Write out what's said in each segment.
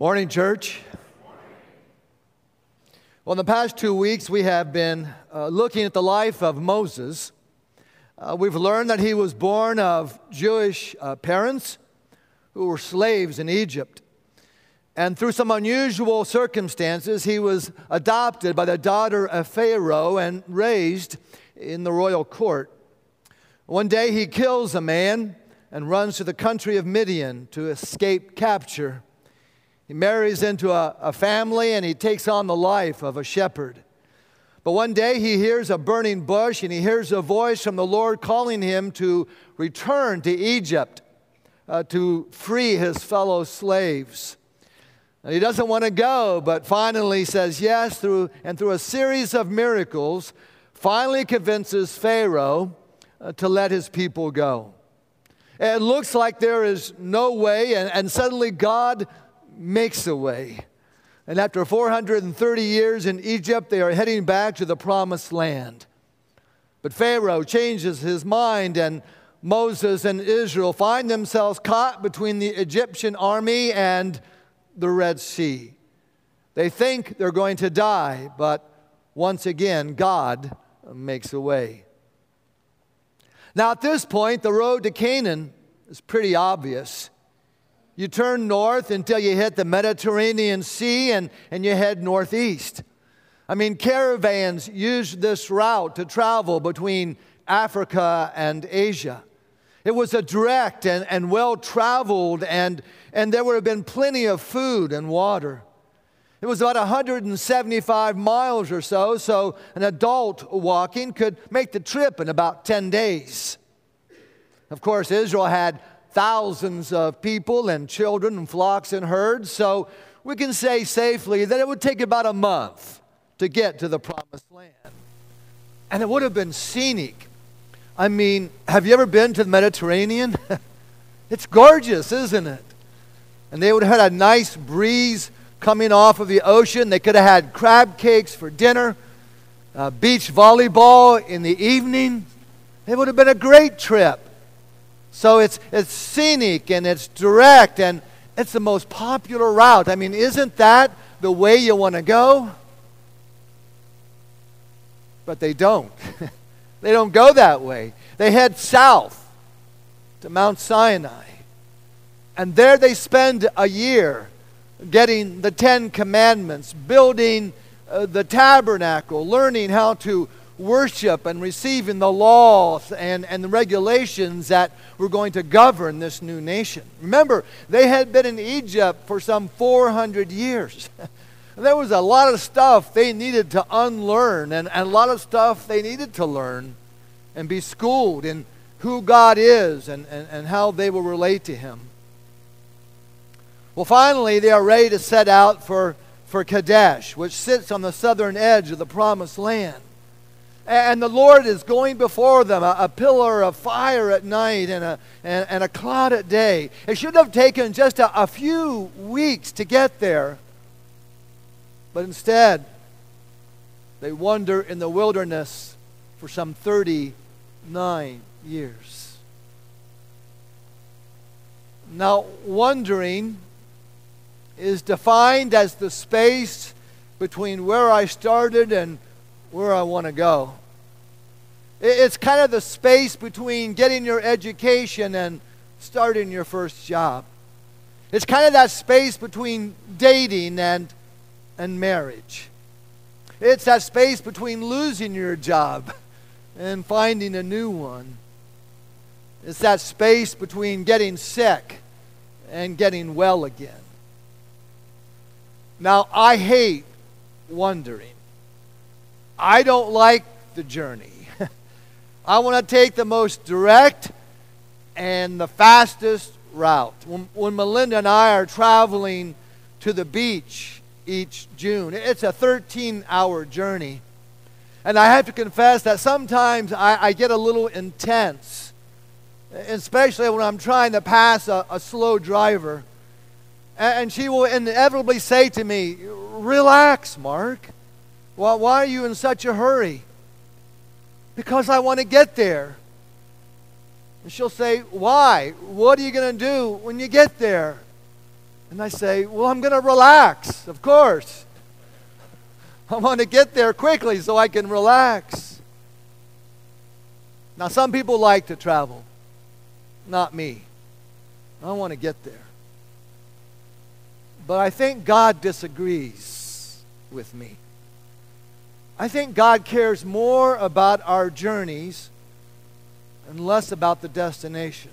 Morning, church. Well, in the past two weeks, we have been uh, looking at the life of Moses. Uh, we've learned that he was born of Jewish uh, parents who were slaves in Egypt. And through some unusual circumstances, he was adopted by the daughter of Pharaoh and raised in the royal court. One day, he kills a man and runs to the country of Midian to escape capture. He marries into a, a family and he takes on the life of a shepherd. But one day he hears a burning bush and he hears a voice from the Lord calling him to return to Egypt uh, to free his fellow slaves. He doesn't want to go, but finally says yes through, and through a series of miracles, finally convinces Pharaoh uh, to let his people go. It looks like there is no way, and, and suddenly God makes a way. And after 430 years in Egypt, they are heading back to the promised land. But Pharaoh changes his mind, and Moses and Israel find themselves caught between the Egyptian army and the Red Sea. They think they're going to die, but once again, God makes a way. Now, at this point, the road to Canaan is pretty obvious. You turn north until you hit the Mediterranean Sea and, and you head northeast. I mean, caravans used this route to travel between Africa and Asia. It was a direct and, and well traveled, and, and there would have been plenty of food and water. It was about 175 miles or so, so an adult walking could make the trip in about 10 days. Of course, Israel had thousands of people and children and flocks and herds. So we can say safely that it would take about a month to get to the promised land. And it would have been scenic. I mean, have you ever been to the Mediterranean? it's gorgeous, isn't it? And they would have had a nice breeze coming off of the ocean. They could have had crab cakes for dinner, uh, beach volleyball in the evening. It would have been a great trip. So it's, it's scenic and it's direct and it's the most popular route. I mean, isn't that the way you want to go? But they don't. they don't go that way. They head south to Mount Sinai. And there they spend a year getting the Ten Commandments, building uh, the tabernacle, learning how to worship and receiving the laws and, and the regulations that were going to govern this new nation. Remember, they had been in Egypt for some 400 years. there was a lot of stuff they needed to unlearn and, and a lot of stuff they needed to learn and be schooled in who God is and, and, and how they will relate to Him. Well, finally, they are ready to set out for, for Kadesh, which sits on the southern edge of the promised land. And the Lord is going before them, a, a pillar of fire at night and a, and, and, a cloud at day. It should have taken just a, a few weeks to get there. But instead, they wander in the wilderness for some 39 years. Now, wandering is defined as the space between where I started and where I want to go. It's kind of the space between getting your education and starting your first job. It's kind of that space between dating and, and marriage. It's that space between losing your job and finding a new one. It's that space between getting sick and getting well again. Now, I hate wondering. I don't like the journey. I want to take the most direct and the fastest route. When, when, Melinda and I are traveling to the beach each June, it's a 13 hour journey. And I have to confess that sometimes I, I get a little intense, especially when I'm trying to pass a, a slow driver. And, and she will inevitably say to me, Relax, Mark. Well, why are you in such a hurry? Because I want to get there. And she'll say, Why? What are you going to do when you get there? And I say, Well, I'm going to relax, of course. I want to get there quickly so I can relax. Now, some people like to travel, not me. I want to get there. But I think God disagrees with me. I think God cares more about our journeys and less about the destination.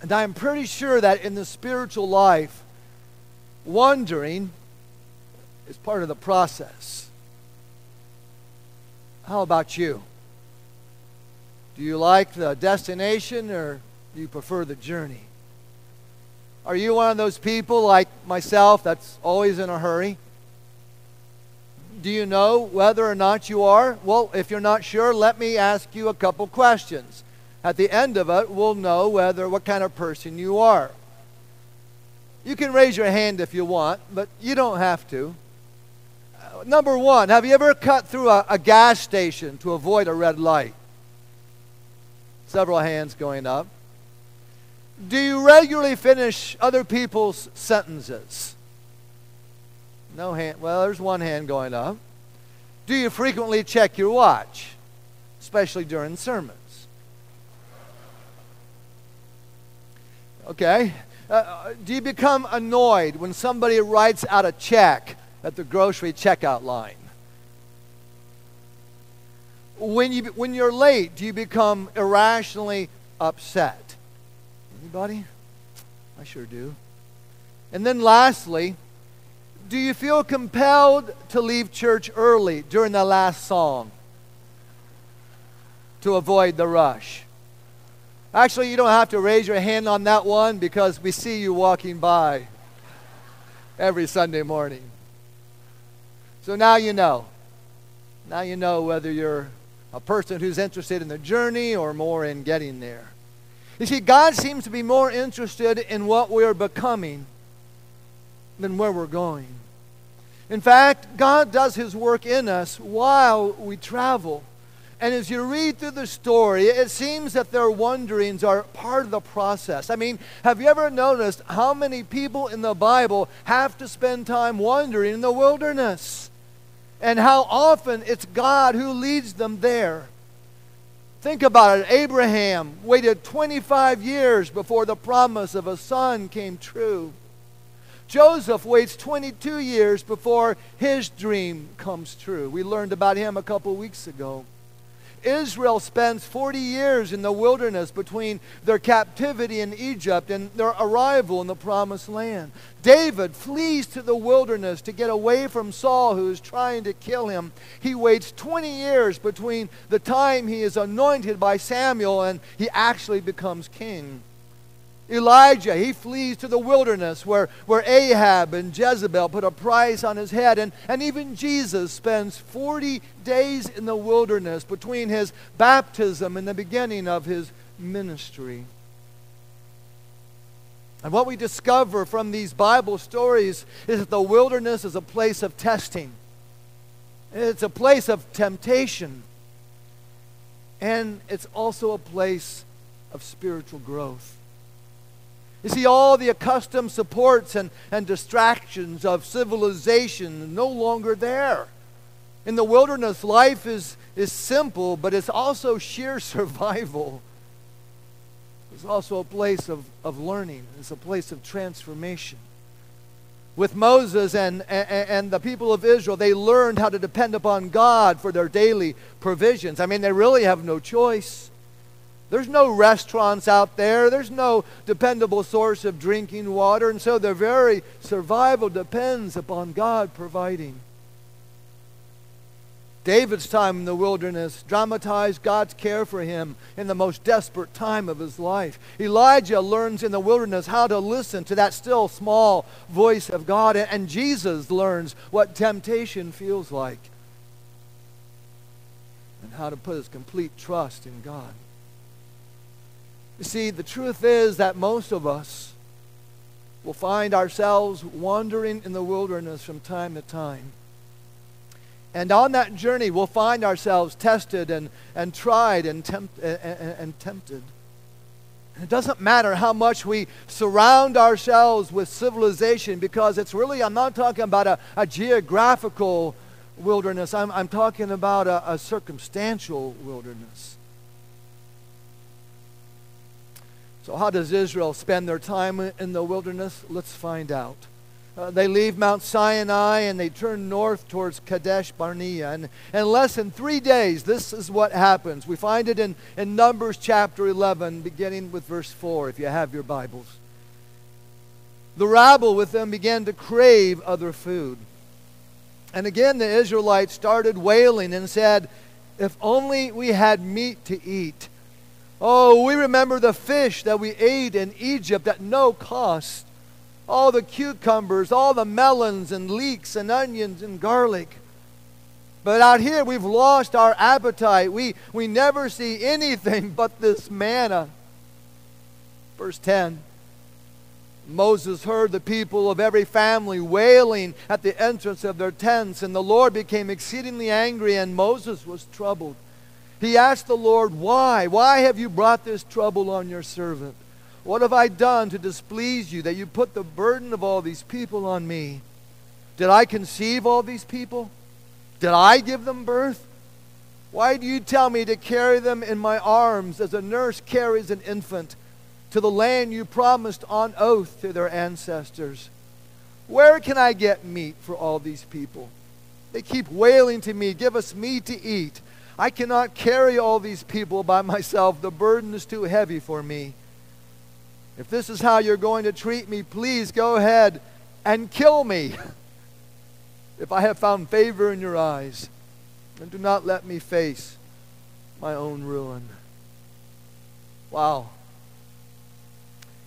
And I'm pretty sure that in the spiritual life, wandering is part of the process. How about you? Do you like the destination or do you prefer the journey? Are you one of those people like myself that's always in a hurry? Do you know whether or not you are? Well, if you're not sure, let me ask you a couple questions. At the end of it, we'll know whether what kind of person you are. You can raise your hand if you want, but you don't have to. Uh, number one, have you ever cut through a, a gas station to avoid a red light? Several hands going up. Do you regularly finish other people's sentences? No hand. Well, there's one hand going up. Do you frequently check your watch, especially during sermons? Okay. Uh, do you become annoyed when somebody writes out a check at the grocery checkout line? When, you, when you're late, do you become irrationally upset? Anybody? I sure do. And then lastly, do you feel compelled to leave church early during the last song to avoid the rush? Actually, you don't have to raise your hand on that one because we see you walking by every Sunday morning. So now you know. Now you know whether you're a person who's interested in the journey or more in getting there. You see, God seems to be more interested in what we're becoming than where we're going. In fact, God does His work in us while we travel. And as you read through the story, it seems that their wanderings are part of the process. I mean, have you ever noticed how many people in the Bible have to spend time wandering in the wilderness? And how often it's God who leads them there. Think about it. Abraham waited 25 years before the promise of a son came true. Joseph waits 22 years before his dream comes true. We learned about him a couple weeks ago. Israel spends 40 years in the wilderness between their captivity in Egypt and their arrival in the promised land. David flees to the wilderness to get away from Saul, who is trying to kill him. He waits 20 years between the time he is anointed by Samuel and he actually becomes king. Elijah, he flees to the wilderness where, where Ahab and Jezebel put a price on his head. And, and even Jesus spends 40 days in the wilderness between his baptism and the beginning of his ministry. And what we discover from these Bible stories is that the wilderness is a place of testing, it's a place of temptation, and it's also a place of spiritual growth. You see, all the accustomed supports and, and distractions of civilization no longer there. In the wilderness, life is, is simple, but it's also sheer survival. It's also a place of, of learning, it's a place of transformation. With Moses and, and, and the people of Israel, they learned how to depend upon God for their daily provisions. I mean, they really have no choice. There's no restaurants out there. There's no dependable source of drinking water. And so their very survival depends upon God providing. David's time in the wilderness dramatized God's care for him in the most desperate time of his life. Elijah learns in the wilderness how to listen to that still small voice of God. And Jesus learns what temptation feels like and how to put his complete trust in God. You see, the truth is that most of us will find ourselves wandering in the wilderness from time to time. And on that journey, we'll find ourselves tested and, and tried and, tempt, and, and tempted. It doesn't matter how much we surround ourselves with civilization because it's really, I'm not talking about a, a geographical wilderness, I'm, I'm talking about a, a circumstantial wilderness. So, how does Israel spend their time in the wilderness? Let's find out. Uh, they leave Mount Sinai and they turn north towards Kadesh Barnea. And in less than three days, this is what happens. We find it in, in Numbers chapter 11, beginning with verse 4, if you have your Bibles. The rabble with them began to crave other food. And again, the Israelites started wailing and said, If only we had meat to eat. Oh, we remember the fish that we ate in Egypt at no cost. All the cucumbers, all the melons and leeks and onions and garlic. But out here, we've lost our appetite. We, we never see anything but this manna. Verse 10 Moses heard the people of every family wailing at the entrance of their tents, and the Lord became exceedingly angry, and Moses was troubled. He asked the Lord, Why? Why have you brought this trouble on your servant? What have I done to displease you that you put the burden of all these people on me? Did I conceive all these people? Did I give them birth? Why do you tell me to carry them in my arms as a nurse carries an infant to the land you promised on oath to their ancestors? Where can I get meat for all these people? They keep wailing to me, Give us meat to eat. I cannot carry all these people by myself. The burden is too heavy for me. If this is how you're going to treat me, please go ahead and kill me if I have found favor in your eyes. And do not let me face my own ruin. Wow.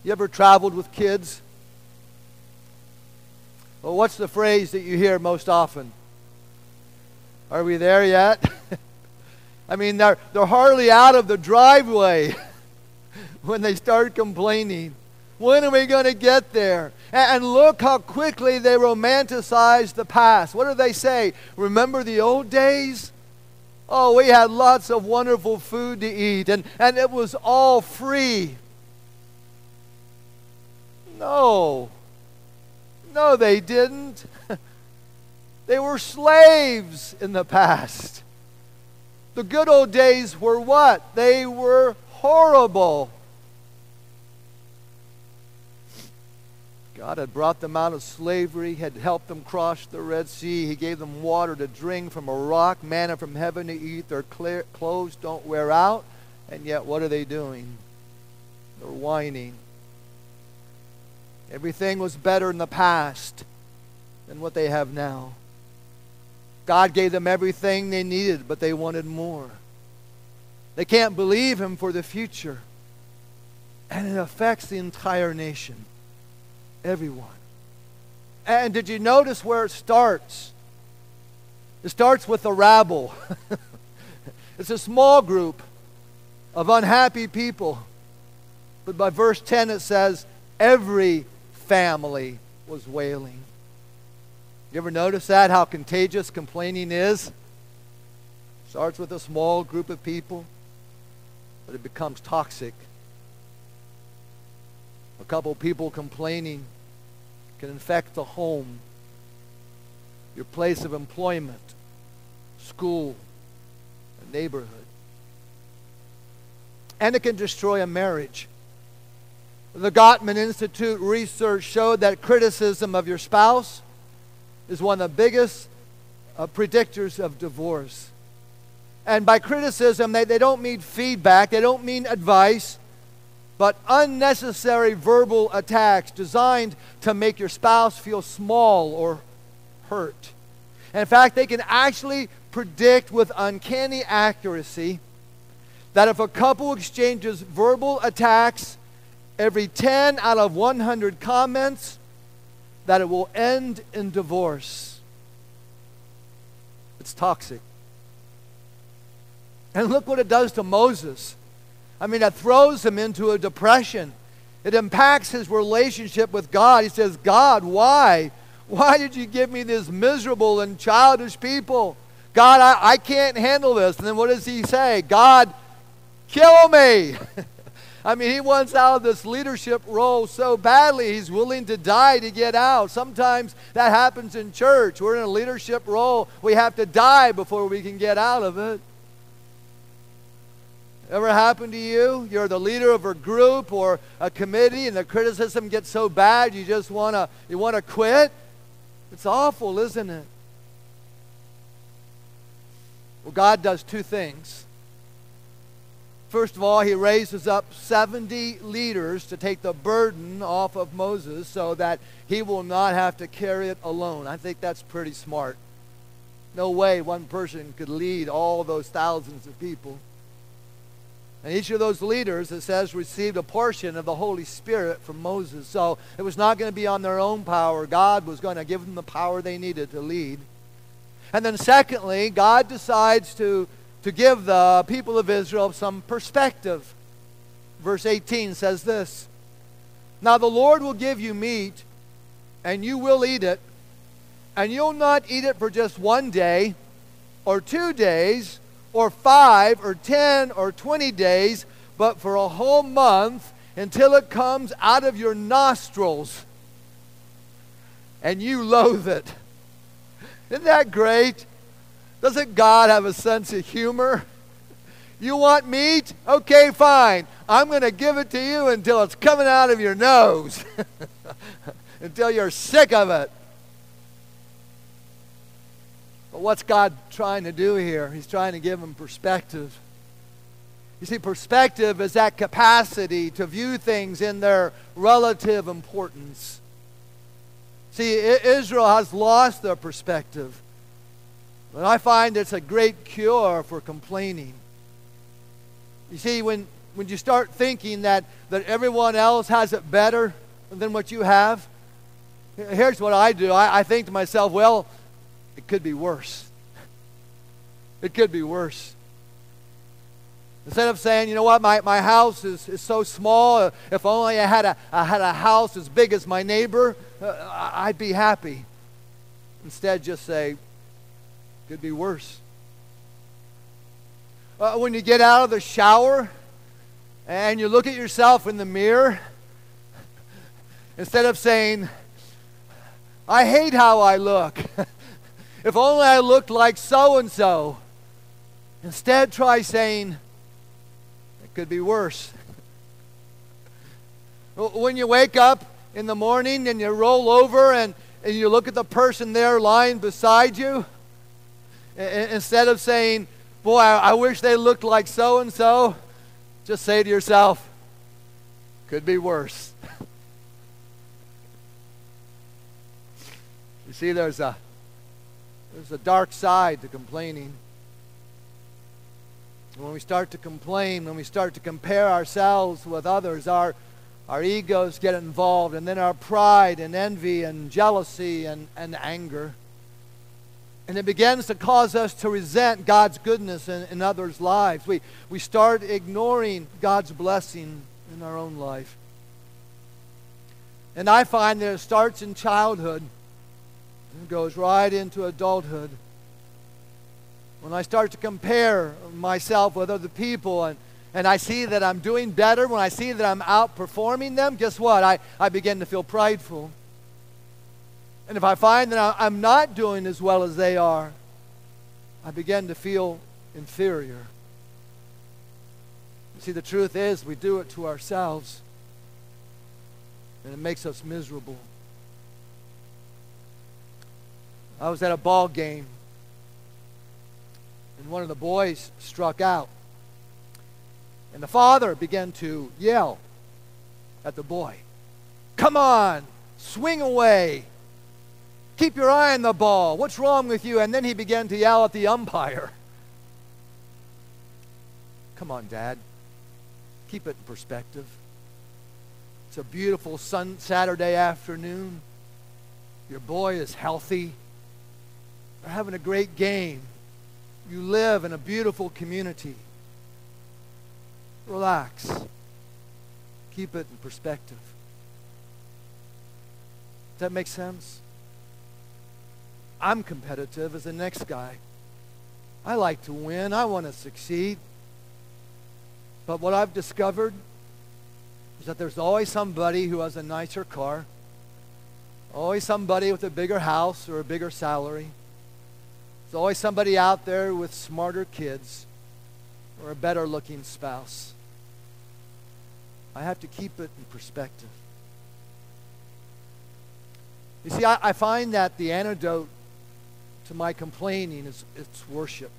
You ever traveled with kids? Well, what's the phrase that you hear most often? Are we there yet? I mean, they're, they're hardly out of the driveway when they start complaining. When are we going to get there? And, and look how quickly they romanticize the past. What do they say? Remember the old days? Oh, we had lots of wonderful food to eat, and, and it was all free. No. No, they didn't. they were slaves in the past. The good old days were what? They were horrible. God had brought them out of slavery, had helped them cross the Red Sea. He gave them water to drink from a rock, manna from heaven to eat. Their clothes don't wear out. And yet, what are they doing? They're whining. Everything was better in the past than what they have now. God gave them everything they needed, but they wanted more. They can't believe Him for the future. And it affects the entire nation, everyone. And did you notice where it starts? It starts with the rabble. it's a small group of unhappy people. But by verse 10, it says, every family was wailing. You ever notice that, how contagious complaining is? Starts with a small group of people, but it becomes toxic. A couple people complaining can infect the home, your place of employment, school, a neighborhood. And it can destroy a marriage. The Gottman Institute research showed that criticism of your spouse is one of the biggest uh, predictors of divorce. And by criticism, they, they don't mean feedback, they don't mean advice, but unnecessary verbal attacks designed to make your spouse feel small or hurt. And in fact, they can actually predict with uncanny accuracy that if a couple exchanges verbal attacks every 10 out of 100 comments, that it will end in divorce. It's toxic. And look what it does to Moses. I mean, it throws him into a depression. It impacts his relationship with God. He says, God, why? Why did you give me this miserable and childish people? God, I, I can't handle this. And then what does he say? God, kill me. I mean, he wants out of this leadership role so badly, he's willing to die to get out. Sometimes that happens in church. We're in a leadership role, we have to die before we can get out of it. Ever happened to you? You're the leader of a group or a committee and the criticism gets so bad you just want to you want to quit? It's awful, isn't it? Well, God does two things. First of all, he raises up 70 leaders to take the burden off of Moses so that he will not have to carry it alone. I think that's pretty smart. No way one person could lead all those thousands of people. And each of those leaders, it says, received a portion of the Holy Spirit from Moses. So it was not going to be on their own power. God was going to give them the power they needed to lead. And then, secondly, God decides to, to give the people of Israel some perspective. Verse 18 says this Now the Lord will give you meat, and you will eat it, and you'll not eat it for just one day or two days or five or ten or twenty days, but for a whole month until it comes out of your nostrils and you loathe it. Isn't that great? Doesn't God have a sense of humor? You want meat? Okay, fine. I'm going to give it to you until it's coming out of your nose, until you're sick of it. But what's God trying to do here? He's trying to give them perspective. You see, perspective is that capacity to view things in their relative importance. See, Israel has lost their perspective. But I find it's a great cure for complaining. You see, when, when you start thinking that, that everyone else has it better than what you have, here's what I do. I, I think to myself, well, it could be worse. It could be worse. Instead of saying, you know what, my, my house is, is so small, if only I had, a, I had a house as big as my neighbor, uh, I'd be happy. Instead, just say, could be worse. Uh, when you get out of the shower and you look at yourself in the mirror, instead of saying, I hate how I look, If only I looked like so and so. Instead, try saying, it could be worse. when you wake up in the morning and you roll over and, and you look at the person there lying beside you, instead of saying, Boy, I, wish they looked like so and so, just say to yourself, Could be worse. you see, there's a there's a dark side to complaining. When we start to complain, when we start to compare ourselves with others, our, our egos get involved, and then our pride and envy and jealousy and, and anger. And it begins to cause us to resent God's goodness in, in others' lives. We, we start ignoring God's blessing in our own life. And I find that it starts in childhood and goes right into adulthood. When I start to compare myself with other people and, and I see that I'm doing better, when I see that I'm outperforming them, guess what? I, I begin to feel prideful. And if I find that I'm not doing as well as they are, I begin to feel inferior. See, the truth is, we do it to ourselves, and it makes us miserable. I was at a ball game, and one of the boys struck out. And the father began to yell at the boy, Come on, swing away. Keep your eye on the ball. What's wrong with you? And then he began to yell at the umpire. Come on, Dad. Keep it in perspective. It's a beautiful sun Saturday afternoon. Your boy is healthy They're having a great game. You live in a beautiful community. Relax. Keep it in perspective. Does that make sense? I'm competitive as the next guy. I like to win. I want to succeed. But what I've discovered is that there's always somebody who has a nicer car, always somebody with a bigger house or a bigger salary. There's always somebody out there with smarter kids or a better looking spouse. I have to keep it in perspective. You see, I, I find that the antidote to my complaining is it's worship.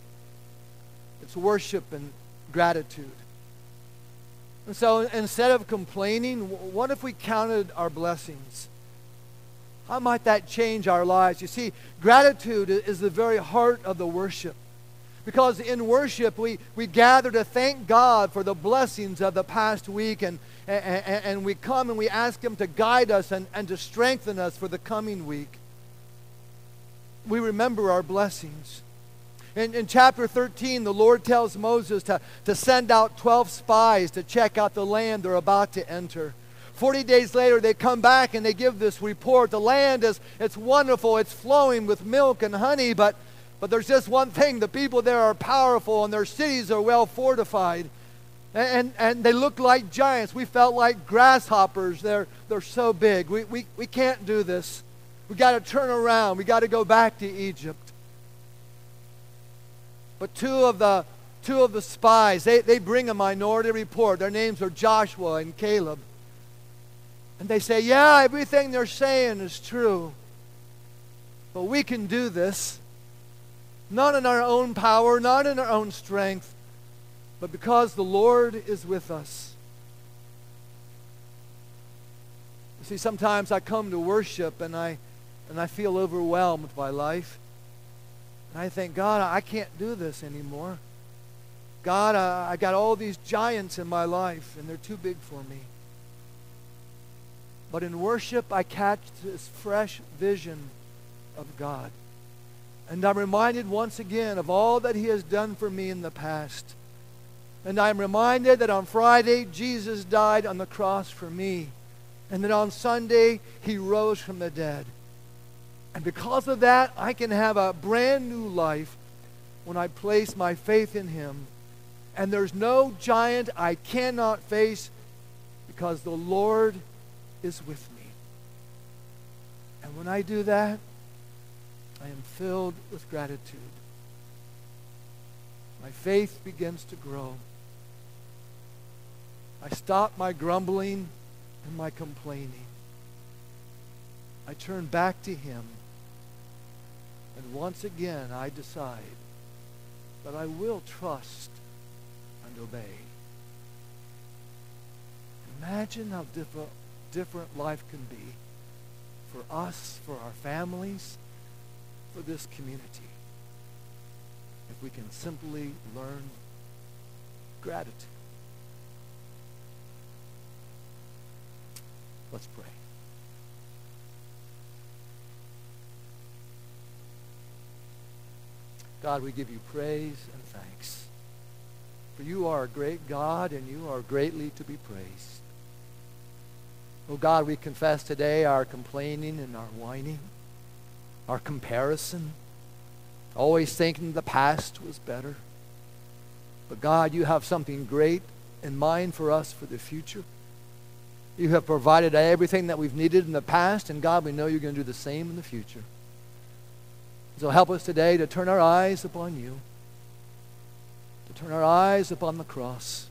It's worship and gratitude. And so instead of complaining, what if we counted our blessings? How might that change our lives? You see, gratitude is the very heart of the worship. Because in worship, we, we gather to thank God for the blessings of the past week, and, and, and we come and we ask Him to guide us and, and to strengthen us for the coming week. We remember our blessings. In, in chapter 13, the Lord tells Moses to, to send out 12 spies to check out the land they're about to enter. 40 days later, they come back and they give this report. The land is it's wonderful, it's flowing with milk and honey, but but there's just one thing the people there are powerful and their cities are well fortified. And, and, and they look like giants. We felt like grasshoppers. They're, they're so big. We, we, we can't do this. We got to turn around. We got to go back to Egypt. But two of the, two of the spies, they, they bring a minority report. Their names are Joshua and Caleb. And they say, yeah, everything they're saying is true. But we can do this. Not in our own power, not in our own strength, but because the Lord is with us. You see, sometimes I come to worship and I, and I feel overwhelmed by life. And I think, God, I can't do this anymore. God, I, I got all these giants in my life, and they're too big for me. But in worship, I catch this fresh vision of God. And I'm reminded once again of all that He has done for me in the past. And I'm reminded that on Friday, Jesus died on the cross for me. And that on Sunday, He rose from the dead. And because of that, I can have a brand new life when I place my faith in Him. And there's no giant I cannot face because the Lord is with me. And when I do that, I am filled with gratitude. My faith begins to grow. I stop my grumbling and my complaining. I turn back to Him. And once again, I decide that I will trust and obey. Imagine how different, different life can be for us, for our families, for this community if we can simply learn gratitude. Let's pray. God, we give you praise and thanks. For you are a great God and you are greatly to be praised. Oh God, we confess today our complaining and our whining our comparison, always thinking the past was better. But God, you have something great in mind for us for the future. You have provided everything that we've needed in the past, and God, we know you're going to do the same in the future. So help us today to turn our eyes upon you, to turn our eyes upon the cross,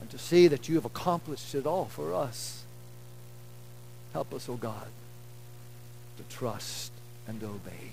and to see that you have accomplished it all for us. Help us, O oh God to trust and obey.